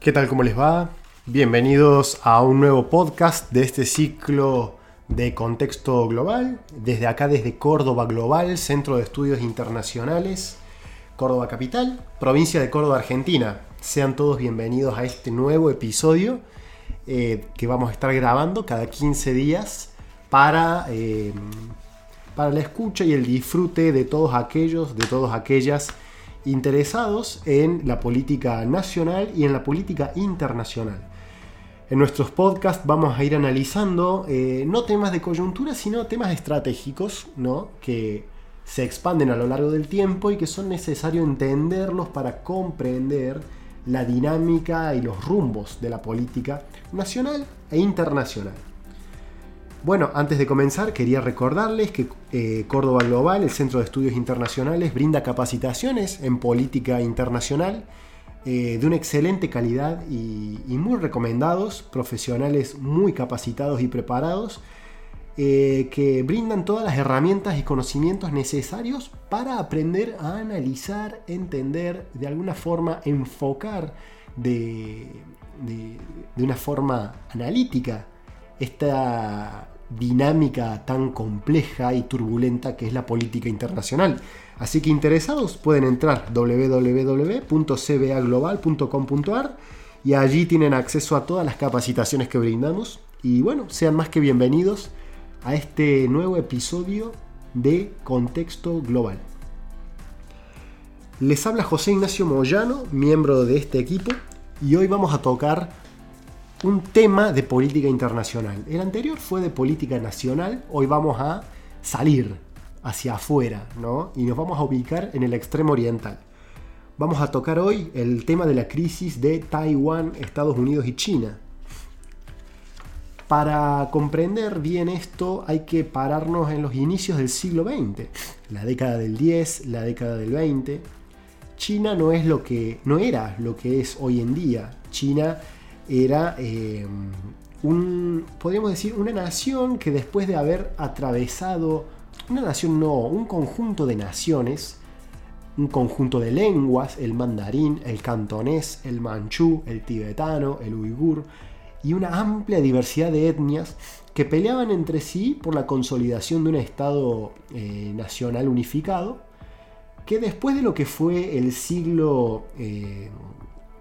¿Qué tal? ¿Cómo les va? Bienvenidos a un nuevo podcast de este ciclo de contexto global. Desde acá, desde Córdoba Global, Centro de Estudios Internacionales, Córdoba Capital, provincia de Córdoba, Argentina. Sean todos bienvenidos a este nuevo episodio eh, que vamos a estar grabando cada 15 días para, eh, para la escucha y el disfrute de todos aquellos, de todas aquellas interesados en la política nacional y en la política internacional. En nuestros podcasts vamos a ir analizando eh, no temas de coyuntura, sino temas estratégicos, ¿no? que se expanden a lo largo del tiempo y que son necesarios entenderlos para comprender la dinámica y los rumbos de la política nacional e internacional. Bueno, antes de comenzar quería recordarles que eh, Córdoba Global, el Centro de Estudios Internacionales, brinda capacitaciones en política internacional eh, de una excelente calidad y, muy recomendados, profesionales muy capacitados y preparados, eh, que brindan todas las herramientas y conocimientos necesarios para aprender a analizar, entender, de alguna forma enfocar de, de una forma analítica esta dinámica tan compleja y turbulenta que es la política internacional. Así que interesados pueden entrar www.cbaglobal.com.ar y allí tienen acceso a todas las capacitaciones que brindamos. Y bueno, sean más que bienvenidos a este nuevo episodio de Contexto Global. Les habla José Ignacio Moyano, miembro de este equipo, y hoy vamos a tocar un tema de política internacional. El anterior fue de política nacional, hoy vamos a salir hacia afuera, ¿no? Y nos vamos a ubicar en el extremo oriental. Vamos a tocar hoy el tema de la crisis de Taiwán, Estados Unidos y China. Para comprender bien esto hay que pararnos en los inicios del siglo XX, la década del 10, la década del 20. China no es lo que no era lo que es hoy en día. China era eh, un, podríamos decir, una nación que después de haber atravesado, una nación no, un conjunto de naciones, un conjunto de lenguas, el mandarín, el cantonés, el manchú, el tibetano, el uigur, y una amplia diversidad de etnias que peleaban entre sí por la consolidación de un Estado eh, nacional unificado, que después de lo que fue el siglo eh,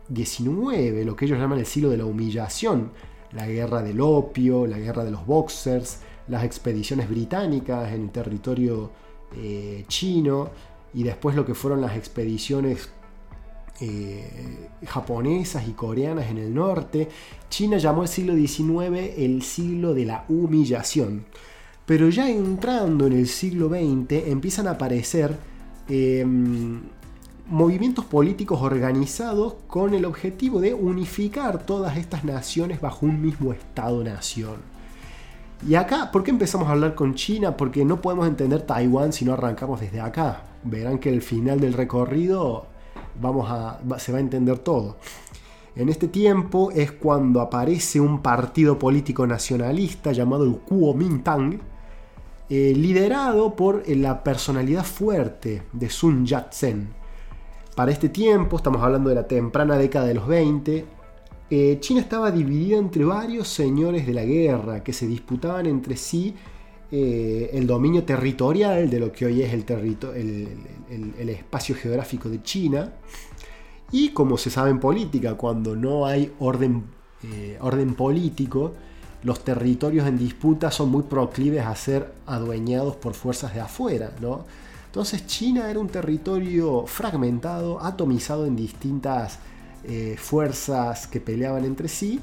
19, lo que ellos llaman el siglo de la humillación, la guerra del opio, la guerra de los boxers, las expediciones británicas en territorio eh, chino y después lo que fueron las expediciones eh, japonesas y coreanas en el norte. China llamó el siglo XIX el siglo de la humillación. Pero ya entrando en el siglo XX empiezan a aparecer em, movimientos políticos organizados con el objetivo de unificar todas estas naciones bajo un mismo Estado-nación. Y acá, ¿por qué empezamos a hablar con China? Porque no podemos entender Taiwán si no arrancamos desde acá. Verán que el final del recorrido vamos a, se va a entender todo. En este tiempo es cuando aparece un partido político nacionalista llamado el Kuomintang, eh, liderado por la personalidad fuerte de Sun Yat-sen, para este tiempo, estamos hablando de la temprana década de los 20, eh, China estaba dividida entre varios señores de la guerra que se disputaban entre sí eh, el dominio territorial de lo que hoy es el, el, espacio geográfico de China. Y como se sabe en política, cuando no hay orden, eh, orden político, los territorios en disputa son muy proclives a ser adueñados por fuerzas de afuera, ¿no? Entonces China era un territorio fragmentado, atomizado en distintas eh, fuerzas que peleaban entre sí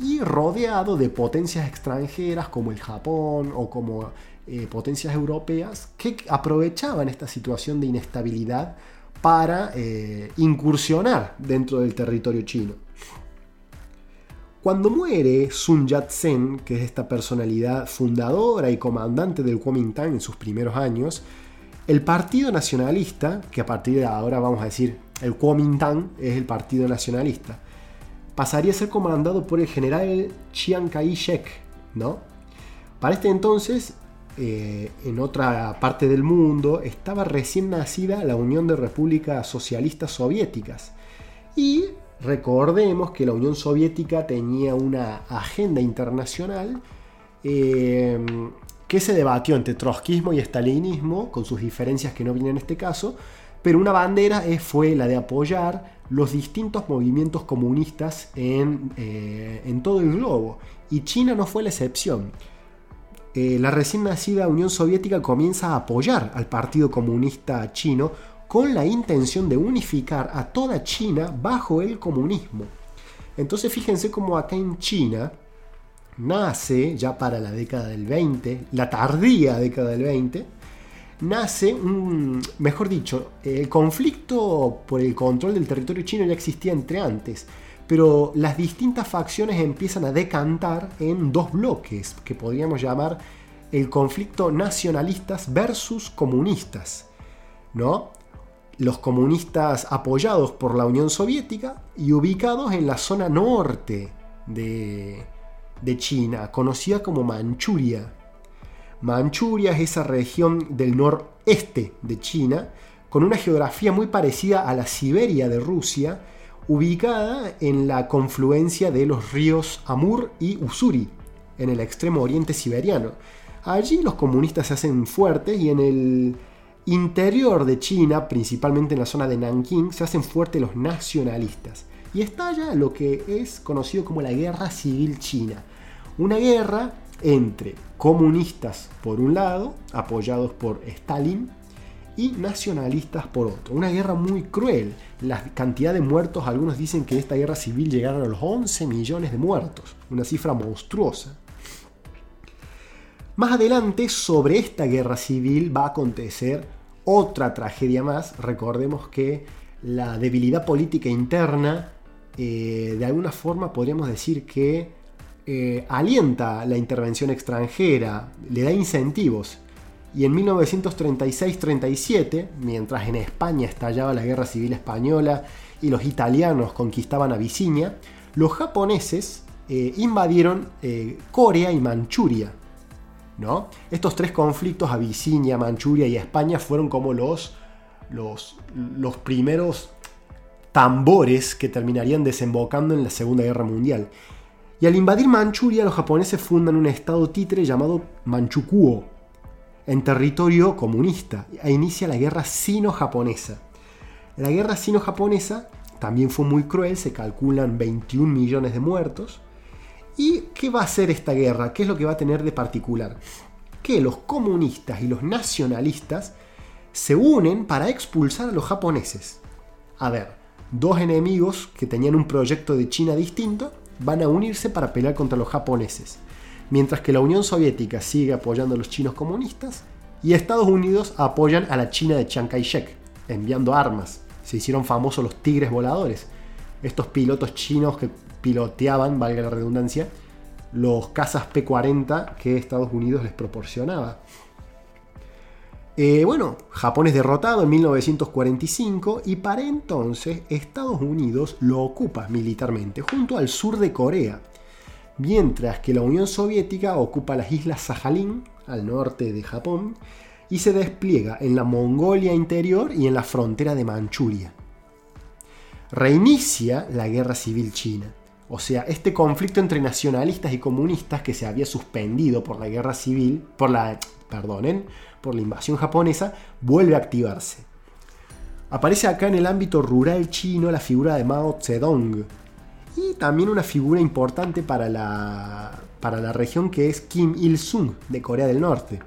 y rodeado de potencias extranjeras como el Japón o como eh, potencias europeas que aprovechaban esta situación de inestabilidad para eh, incursionar dentro del territorio chino. Cuando muere Sun Yat-sen, que es esta personalidad fundadora y comandante del Kuomintang en sus primeros años, el Partido Nacionalista, que a partir de ahora vamos a decir el Kuomintang es el Partido Nacionalista, pasaría a ser comandado por el general Chiang Kai-shek, ¿no? Para este entonces, eh, en otra parte del mundo, estaba recién nacida la Unión de Repúblicas Socialistas Soviéticas y Recordemos que la Unión Soviética tenía una agenda internacional eh, que se debatió entre trotskismo y estalinismo, con sus diferencias que no vienen en este caso, pero una bandera fue la de apoyar los distintos movimientos comunistas en, eh, en todo el globo, y China no fue la excepción. Eh, la recién nacida Unión Soviética comienza a apoyar al Partido Comunista Chino con la intención de unificar a toda China bajo el comunismo. Entonces fíjense cómo acá en China nace, ya para la década del 20, la tardía década del 20, nace un, mejor dicho, el conflicto por el control del territorio chino ya existía entre antes, pero las distintas facciones empiezan a decantar en dos bloques que podríamos llamar el conflicto nacionalistas versus comunistas, ¿no? Los comunistas apoyados por la Unión Soviética y ubicados en la zona norte de, de China, conocida como Manchuria. Manchuria es esa región del noreste de China, con una geografía muy parecida a la Siberia de Rusia, ubicada en la confluencia de los ríos Amur y Usuri, en el extremo oriente siberiano. Allí los comunistas se hacen fuertes y en el interior de China, principalmente en la zona de Nanking, se hacen fuertes los nacionalistas. Y estalla lo que es conocido como la Guerra Civil China. Una guerra entre comunistas por un lado, apoyados por Stalin, y nacionalistas por otro. Una guerra muy cruel. La cantidad de muertos, algunos dicen que esta guerra civil llegaron a los 11 millones de muertos. Una cifra monstruosa. Más adelante, sobre esta guerra civil va a acontecer otra tragedia más. Recordemos que la debilidad política interna, eh, de alguna forma podríamos decir que eh, alienta la intervención extranjera, le da incentivos y en 1936-37, mientras en España estallaba la guerra civil española y los italianos conquistaban Abisinia, los japoneses eh, invadieron Corea y Manchuria. Estos tres conflictos, Abisinia, Manchuria y España, fueron como los, los, los primeros tambores que terminarían desembocando en la Segunda Guerra Mundial. Y al invadir Manchuria, los japoneses fundan un estado títere llamado Manchukuo, en territorio comunista e inicia la guerra sino-japonesa. La guerra sino-japonesa también fue muy cruel, se calculan 21 millones de muertos. ¿Y qué va a hacer esta guerra? ¿Qué es lo que va a tener de particular? Que los comunistas y los nacionalistas se unen para expulsar a los japoneses. A ver, dos enemigos que tenían un proyecto de China distinto van a unirse para pelear contra los japoneses mientras que la Unión Soviética sigue apoyando a los chinos comunistas y Estados Unidos apoyan a la China de Chiang Kai-shek, enviando armas. Se hicieron famosos los tigres voladores, estos pilotos chinos que piloteaban, valga la redundancia, los cazas P-40 que Estados Unidos les proporcionaba. Eh, bueno, Japón es derrotado en 1945 y para entonces Estados Unidos lo ocupa militarmente junto al sur de Corea mientras que la Unión Soviética ocupa las islas Sajalín, al norte de Japón, y se despliega en la Mongolia interior y en la frontera de Manchuria. Reinicia la guerra civil china, o sea, este conflicto entre nacionalistas y comunistas que se había suspendido por la guerra civil, por la, por la invasión japonesa, vuelve a activarse. Aparece acá en el ámbito rural chino la figura de Mao Zedong, y también una figura importante para la, para la región que es Kim Il-sung de Corea del Norte.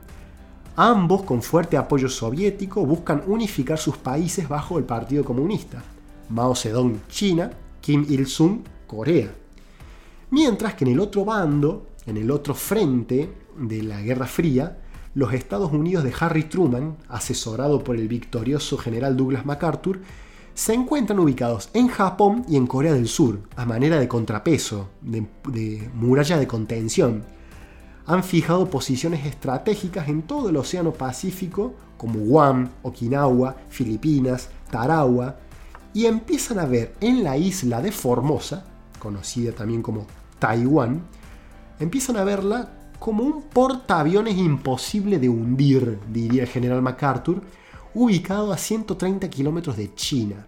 Ambos, con fuerte apoyo soviético, buscan unificar sus países bajo el Partido Comunista. Mao Zedong, China, Kim Il-sung, Corea. Mientras que en el otro bando, en el otro frente de la Guerra Fría, los Estados Unidos de Harry Truman, asesorado por el victorioso general Douglas MacArthur, se encuentran ubicados en Japón y en Corea del Sur, a manera de contrapeso, de, muralla de contención. Han fijado posiciones estratégicas en todo el Océano Pacífico, como Guam, Okinawa, Filipinas, Tarawa, y empiezan a ver en la isla de Formosa, conocida también como Taiwán, empiezan a verla como un portaaviones imposible de hundir, diría el general MacArthur, ubicado a 130 kilómetros de China.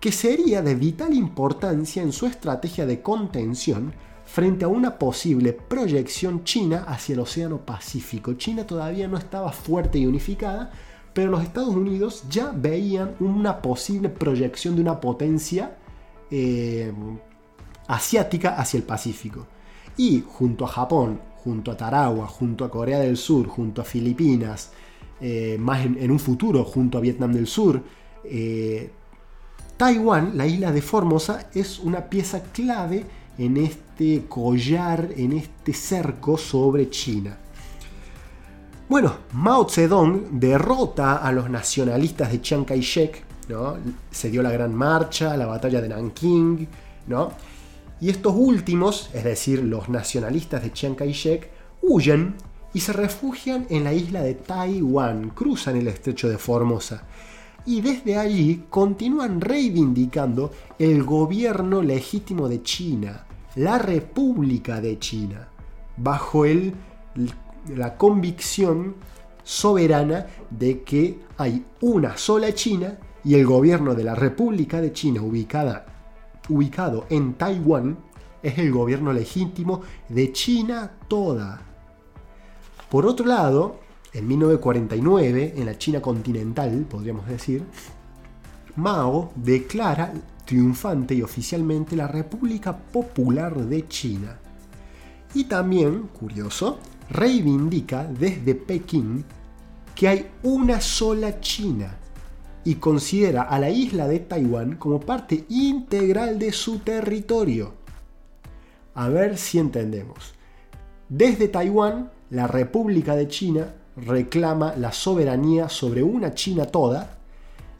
que sería de vital importancia en su estrategia de contención frente a una posible proyección china hacia el Océano Pacífico. China todavía no estaba fuerte y unificada, pero los Estados Unidos ya veían una posible proyección de una potencia eh, asiática hacia el Pacífico. Y junto a Japón, junto a Tarawa, junto a Corea del Sur, junto a Filipinas, eh, más en, un futuro junto a Vietnam del Sur, eh, Taiwán, la isla de Formosa, es una pieza clave en este collar, en este cerco sobre China. Bueno, Mao Zedong derrota a los nacionalistas de Chiang Kai-shek, ¿no? se dio la gran marcha, la batalla de Nanking, ¿no? y estos últimos, es decir, los nacionalistas de Chiang Kai-shek, huyen y se refugian en la isla de Taiwán, cruzan el estrecho de Formosa y desde allí continúan reivindicando el gobierno legítimo de China, la República de China, bajo el, la convicción soberana de que hay una sola China y el gobierno de la República de China ubicada, ubicado en Taiwán es el gobierno legítimo de China toda. Por otro lado, en 1949, en la China continental, podríamos decir, Mao declara triunfante y oficialmente la República Popular de China. Y también, curioso, reivindica desde Pekín que hay una sola China y considera a la isla de Taiwán como parte integral de su territorio. A ver si entendemos. Desde Taiwán, la República de China reclama la soberanía sobre una China toda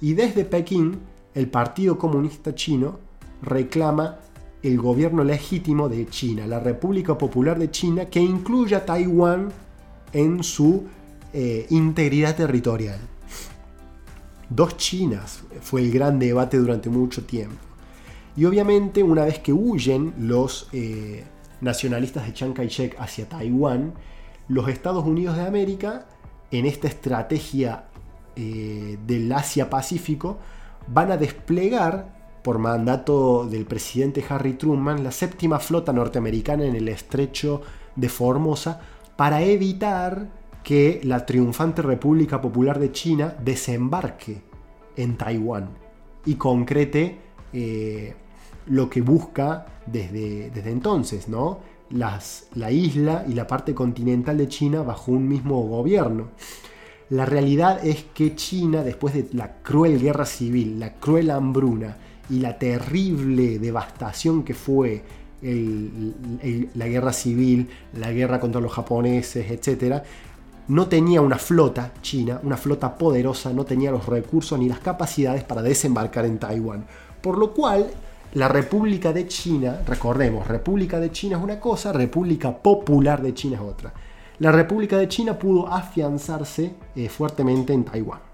y desde Pekín el Partido Comunista Chino reclama el gobierno legítimo de China, la República Popular de China, que incluya Taiwán en su eh, integridad territorial. Dos Chinas fue el gran debate durante mucho tiempo. Y obviamente una vez que huyen los eh, nacionalistas de Chiang Kai-shek hacia Taiwán, los Estados Unidos de América, en esta estrategia eh, del Asia-Pacífico, van a desplegar, por mandato del presidente Harry Truman, la séptima flota norteamericana en el estrecho de Formosa para evitar que la triunfante República Popular de China desembarque en Taiwán y concrete eh, lo que busca desde, desde entonces, ¿no? la isla y la parte continental de China bajo un mismo gobierno. La realidad es que China, después de la cruel guerra civil, la cruel hambruna y la terrible devastación que fue la guerra civil, la guerra contra los japoneses, etc., no tenía una flota china, una flota poderosa, no tenía los recursos ni las capacidades para desembarcar en Taiwán. Por lo cual la República de China, recordemos, República de China es una cosa, República Popular de China es otra. La República de China pudo afianzarse eh, fuertemente en Taiwán.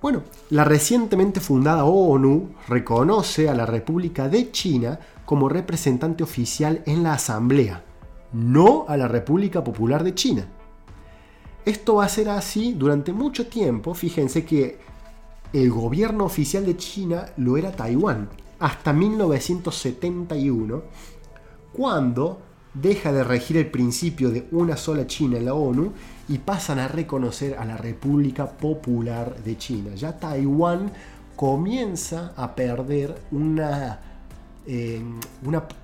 Bueno, la recientemente fundada ONU reconoce a la República de China como representante oficial en la Asamblea, no a la República Popular de China. Esto va a ser así durante mucho tiempo. Fíjense que el gobierno oficial de China lo era Taiwán, hasta 1971, cuando deja de regir el principio de una sola China en la ONU y pasan a reconocer a la República Popular de China. Ya Taiwán comienza a perder una, eh,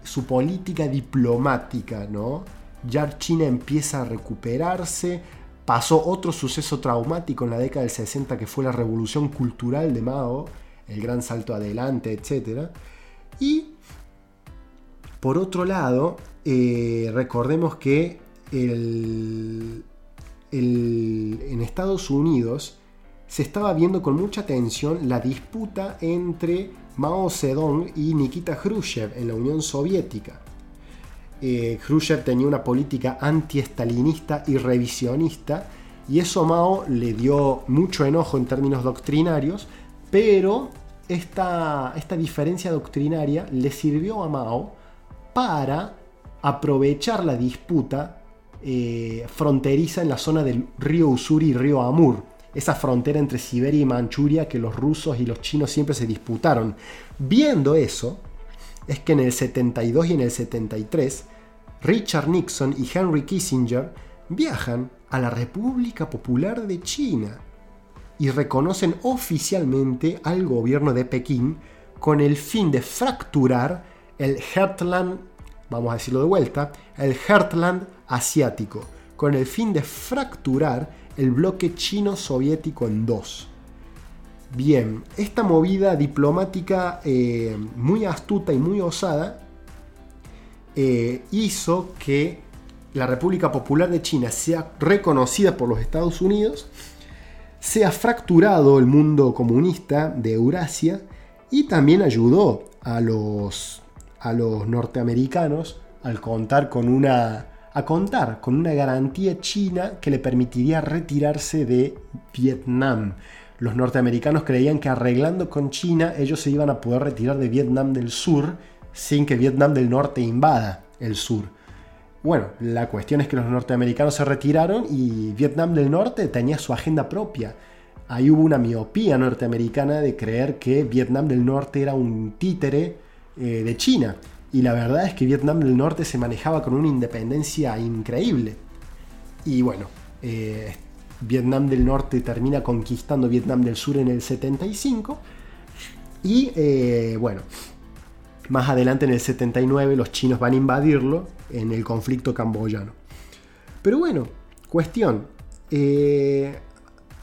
su política diplomática, ¿no? Ya China empieza a recuperarse, Pasó otro suceso traumático en la década del 60 que fue la revolución cultural de Mao, el gran salto adelante, etc. Y por otro lado, eh, recordemos que en Estados Unidos se estaba viendo con mucha atención la disputa entre Mao Zedong y Nikita Khrushchev en la Unión Soviética. Eh, Khrushchev tenía una política anti-estalinista y revisionista, y eso a Mao le dio mucho enojo en términos doctrinarios, pero esta, esta diferencia doctrinaria le sirvió a Mao para aprovechar la disputa eh, fronteriza en la zona del río Usuri y río Amur. esa frontera entre Siberia y Manchuria que los rusos y los chinos siempre se disputaron. Viendo eso, es que en el 72 y en el 73, Richard Nixon y Henry Kissinger viajan a la República Popular de China y reconocen oficialmente al gobierno de Pekín con el fin de fracturar el Heartland, vamos a decirlo de vuelta, el Heartland asiático, con el fin de fracturar el bloque chino-soviético en dos. Bien, esta movida diplomática eh, muy astuta y muy osada eh, hizo que la República Popular de China sea reconocida por los Estados Unidos, sea fracturado el mundo comunista de Eurasia y también ayudó a los, a los norteamericanos al contar con una a contar con una garantía china que le permitiría retirarse de Vietnam. Los norteamericanos creían que arreglando con China ellos se iban a poder retirar de Vietnam del sur sin que Vietnam del norte invada el sur. Bueno, la cuestión es que los norteamericanos se retiraron y Vietnam del norte tenía su agenda propia. Ahí hubo una miopía norteamericana de creer que Vietnam del norte era un títere eh, de China y la verdad es que Vietnam del Norte se manejaba con una independencia increíble. Y bueno, eh, Vietnam del Norte termina conquistando Vietnam del Sur en el 75. Y eh, bueno, más adelante en el 79 los chinos van a invadirlo en el conflicto camboyano. Pero bueno, cuestión. Eh,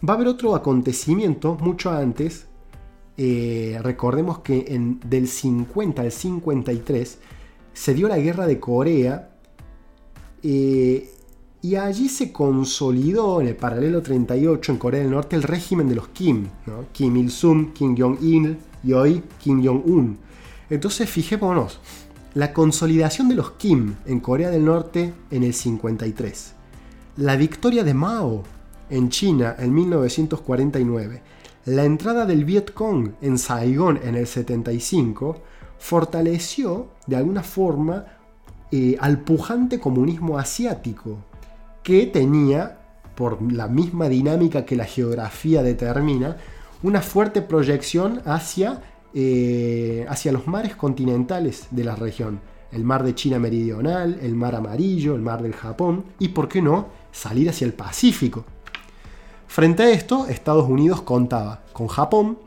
va a haber otro acontecimiento mucho antes eh, recordemos que del 50 al 53 se dio la guerra de Corea eh, y allí se consolidó en el paralelo 38 en Corea del Norte el régimen de los Kim, Kim Il-sung, Kim Jong-il y hoy Kim Jong-un. Entonces fijémonos, la consolidación de los Kim en Corea del Norte en el 53, la victoria de Mao en China en 1949, la entrada del Vietcong en Saigón en el 75 fortaleció de alguna forma eh, al pujante comunismo asiático, que tenía, por la misma dinámica que la geografía determina, una fuerte proyección hacia, eh, hacia los mares continentales de la región. El mar de China Meridional, el mar Amarillo, el mar del Japón y, ¿por qué no?, salir hacia el Pacífico. Frente a esto, Estados Unidos contaba con Japón,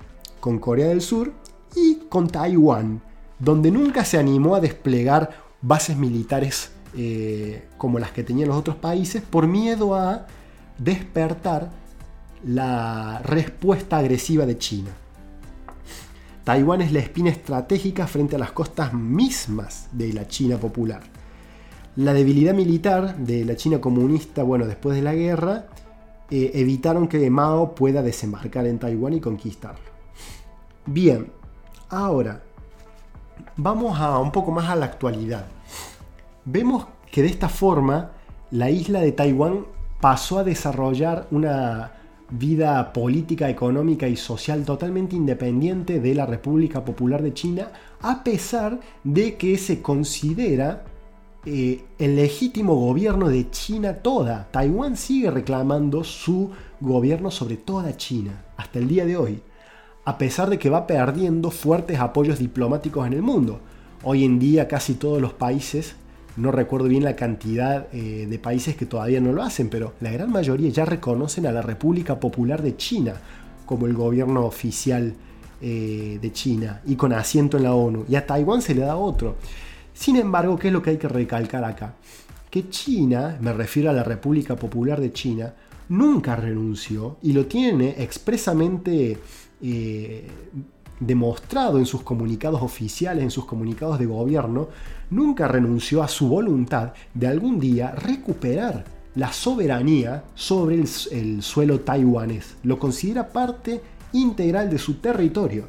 con Corea del Sur y con Taiwán, donde nunca se animó a desplegar bases militares eh, como las que tenían los otros países por miedo a despertar la respuesta agresiva de China. Taiwán es la espina estratégica frente a las costas mismas de la China popular. La debilidad militar de la China comunista, bueno, después de la guerra, eh, evitaron que Mao pueda desembarcar en Taiwán y conquistarlo. Bien, ahora vamos a un poco más a la actualidad. Vemos que de esta forma la isla de Taiwán pasó a desarrollar una vida política, económica y social totalmente independiente de la República Popular de China, a pesar de que se considera eh, el legítimo gobierno de China toda. Taiwán sigue reclamando su gobierno sobre toda China hasta el día de hoy, a pesar de que va perdiendo fuertes apoyos diplomáticos en el mundo. Hoy en día casi todos los países, no recuerdo bien la cantidad eh, de países que todavía no lo hacen, pero la gran mayoría ya reconocen a la República Popular de China como el gobierno oficial eh, de China y con asiento en la ONU. Y a Taiwán se le da otro. Sin embargo, ¿qué es lo que hay que recalcar acá? Que China, me refiero a la República Popular de China, nunca renunció y lo tiene expresamente eh, demostrado en sus comunicados oficiales, en sus comunicados de gobierno, nunca renunció a su voluntad de algún día recuperar la soberanía sobre el, suelo taiwanés. Lo considera parte integral de su territorio.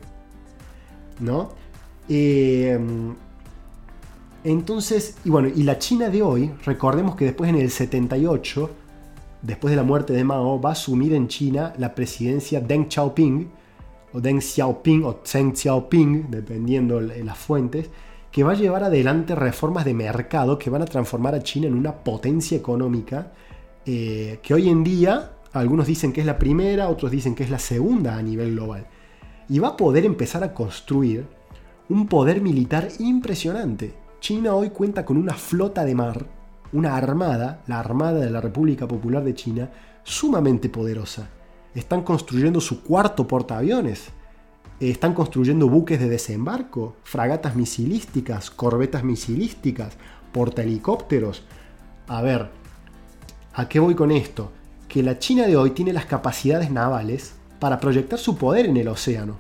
¿No? Eh, entonces, y bueno, y la China de hoy, recordemos que después en el 78, después de la muerte de Mao, va a asumir en China la presidencia Deng Xiaoping, o Deng Xiaoping, o Zheng Xiaoping, dependiendo de las fuentes, que va a llevar adelante reformas de mercado que van a transformar a China en una potencia económica eh, que hoy en día algunos dicen que es la primera, otros dicen que es la segunda a nivel global. Y va a poder empezar a construir un poder militar impresionante. China hoy cuenta con una flota de mar, una armada, la Armada de la República Popular de China, sumamente poderosa. Están construyendo su cuarto portaaviones. Están construyendo buques de desembarco, fragatas misilísticas, corbetas misilísticas, portahelicópteros. A ver, ¿a qué voy con esto? Que la China de hoy tiene las capacidades navales para proyectar su poder en el océano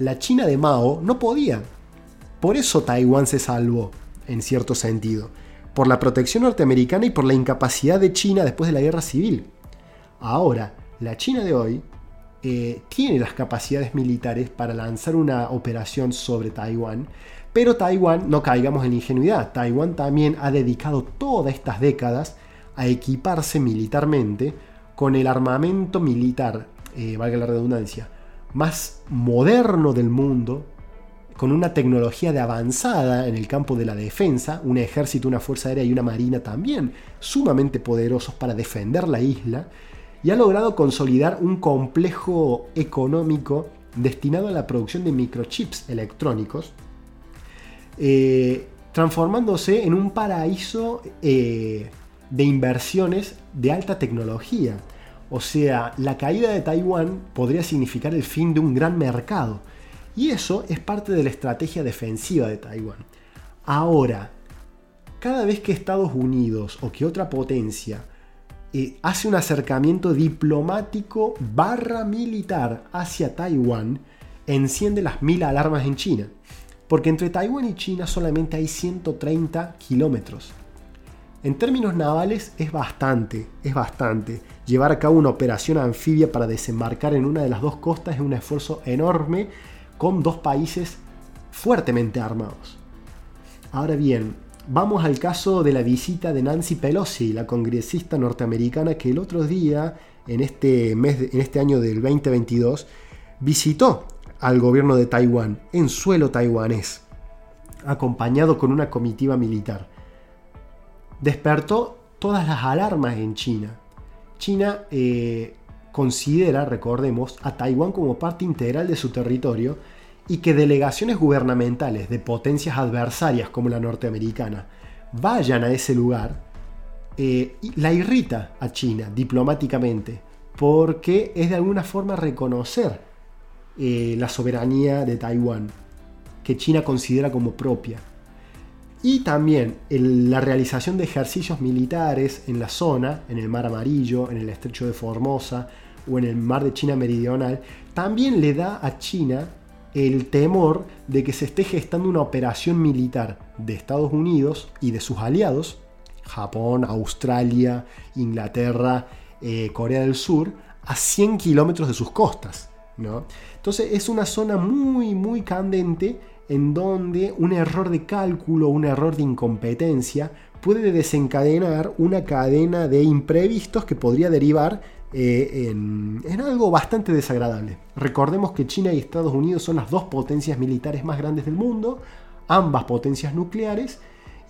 la China de Mao no podía. Por eso Taiwán se salvó, en cierto sentido, por la protección norteamericana y por la incapacidad de China después de la guerra civil. Ahora, la China de hoy eh, tiene las capacidades militares para lanzar una operación sobre Taiwán, pero Taiwán, no caigamos en ingenuidad, Taiwán también ha dedicado todas estas décadas a equiparse militarmente con el armamento militar, eh, valga la redundancia, más moderno del mundo, con una tecnología de avanzada en el campo de la defensa, un ejército, una fuerza aérea y una marina también sumamente poderosos para defender la isla, y ha logrado consolidar un complejo económico destinado a la producción de microchips electrónicos, eh, transformándose en un paraíso eh, de inversiones de alta tecnología. O sea, la caída de Taiwán podría significar el fin de un gran mercado. Y eso es parte de la estrategia defensiva de Taiwán. Ahora, cada vez que Estados Unidos o que otra potencia eh, hace un acercamiento diplomático barra militar hacia Taiwán, enciende las mil alarmas en China. Porque entre Taiwán y China solamente hay 130 kilómetros. En términos navales es bastante, es bastante. Llevar a cabo una operación anfibia para desembarcar en una de las dos costas es un esfuerzo enorme con dos países fuertemente armados. Ahora bien, vamos al caso de la visita de Nancy Pelosi, la congresista norteamericana que el otro día, en este, mes en este año del 2022, visitó al gobierno de Taiwán en suelo taiwanés, acompañado con una comitiva militar despertó todas las alarmas en China. China eh, considera, recordemos, a Taiwán como parte integral de su territorio y que delegaciones gubernamentales de potencias adversarias como la norteamericana vayan a ese lugar, eh, la irrita a China diplomáticamente, porque es de alguna forma reconocer eh, la soberanía de Taiwán, que China considera como propia. Y también la realización de ejercicios militares en la zona, en el Mar Amarillo, en el Estrecho de Formosa o en el Mar de China Meridional, también le da a China el temor de que se esté gestando una operación militar de Estados Unidos y de sus aliados, Japón, Australia, Inglaterra, eh, Corea del Sur, a 100 kilómetros de sus costas. ¿no? Entonces es una zona muy, muy candente en donde un error de cálculo, un error de incompetencia puede desencadenar una cadena de imprevistos que podría derivar eh, en, en, algo bastante desagradable. Recordemos que China y Estados Unidos son las dos potencias militares más grandes del mundo, ambas potencias nucleares,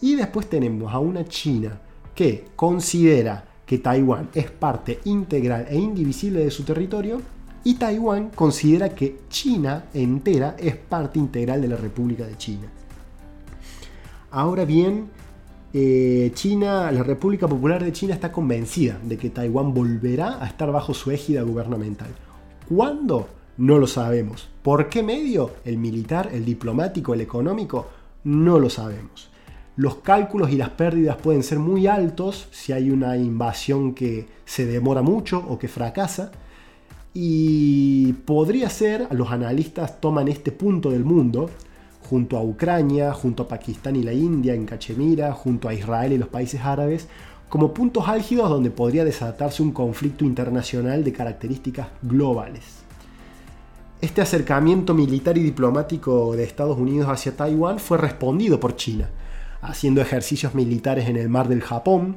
y después tenemos a una China que considera que Taiwán es parte integral e indivisible de su territorio y Taiwán considera que China entera es parte integral de la República de China. Ahora bien, eh, China, la República Popular de China está convencida de que Taiwán volverá a estar bajo su égida gubernamental. ¿Cuándo? No lo sabemos. ¿Por qué medio? ¿El militar, el diplomático, el económico? No lo sabemos. Los cálculos y las pérdidas pueden ser muy altos si hay una invasión que se demora mucho o que fracasa y podría ser, los analistas toman este punto del mundo, junto a Ucrania, junto a Pakistán y la India, en Cachemira, junto a Israel y los países árabes, como puntos álgidos donde podría desatarse un conflicto internacional de características globales. Este acercamiento militar y diplomático de Estados Unidos hacia Taiwán fue respondido por China, haciendo ejercicios militares en el mar del Japón,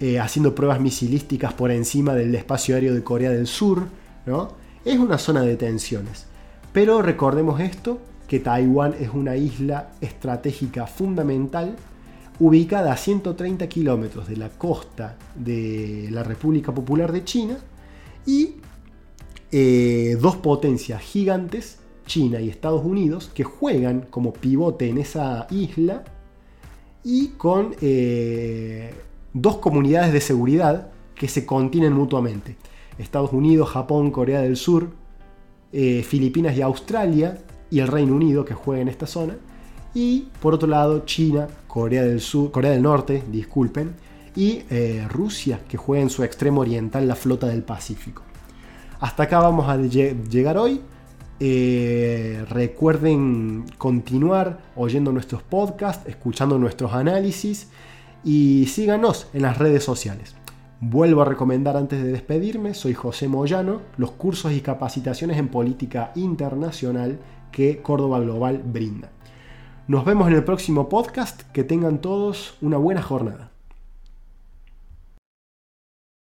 eh, haciendo pruebas misilísticas por encima del espacio aéreo de Corea del Sur, es una zona de tensiones. Pero recordemos esto, que Taiwán es una isla estratégica fundamental ubicada a 130 kilómetros de la costa de la República Popular de China y eh, dos potencias gigantes, China y Estados Unidos, que juegan como pivote en esa isla y con eh, dos comunidades de seguridad que se contienen mutuamente. Estados Unidos, Japón, Corea del Sur, eh, Filipinas y Australia y el Reino Unido que juega en esta zona. Y por otro lado, China, Corea del, Sur, Corea del Norte, disculpen, y eh, Rusia que juega en su extremo oriental la flota del Pacífico. Hasta acá vamos a llegar hoy. Eh, recuerden continuar oyendo nuestros podcasts, escuchando nuestros análisis y síganos en las redes sociales. Vuelvo a recomendar antes de despedirme, soy José Moyano, los cursos y capacitaciones en política internacional que Córdoba Global brinda. Nos vemos en el próximo podcast, que tengan todos una buena jornada.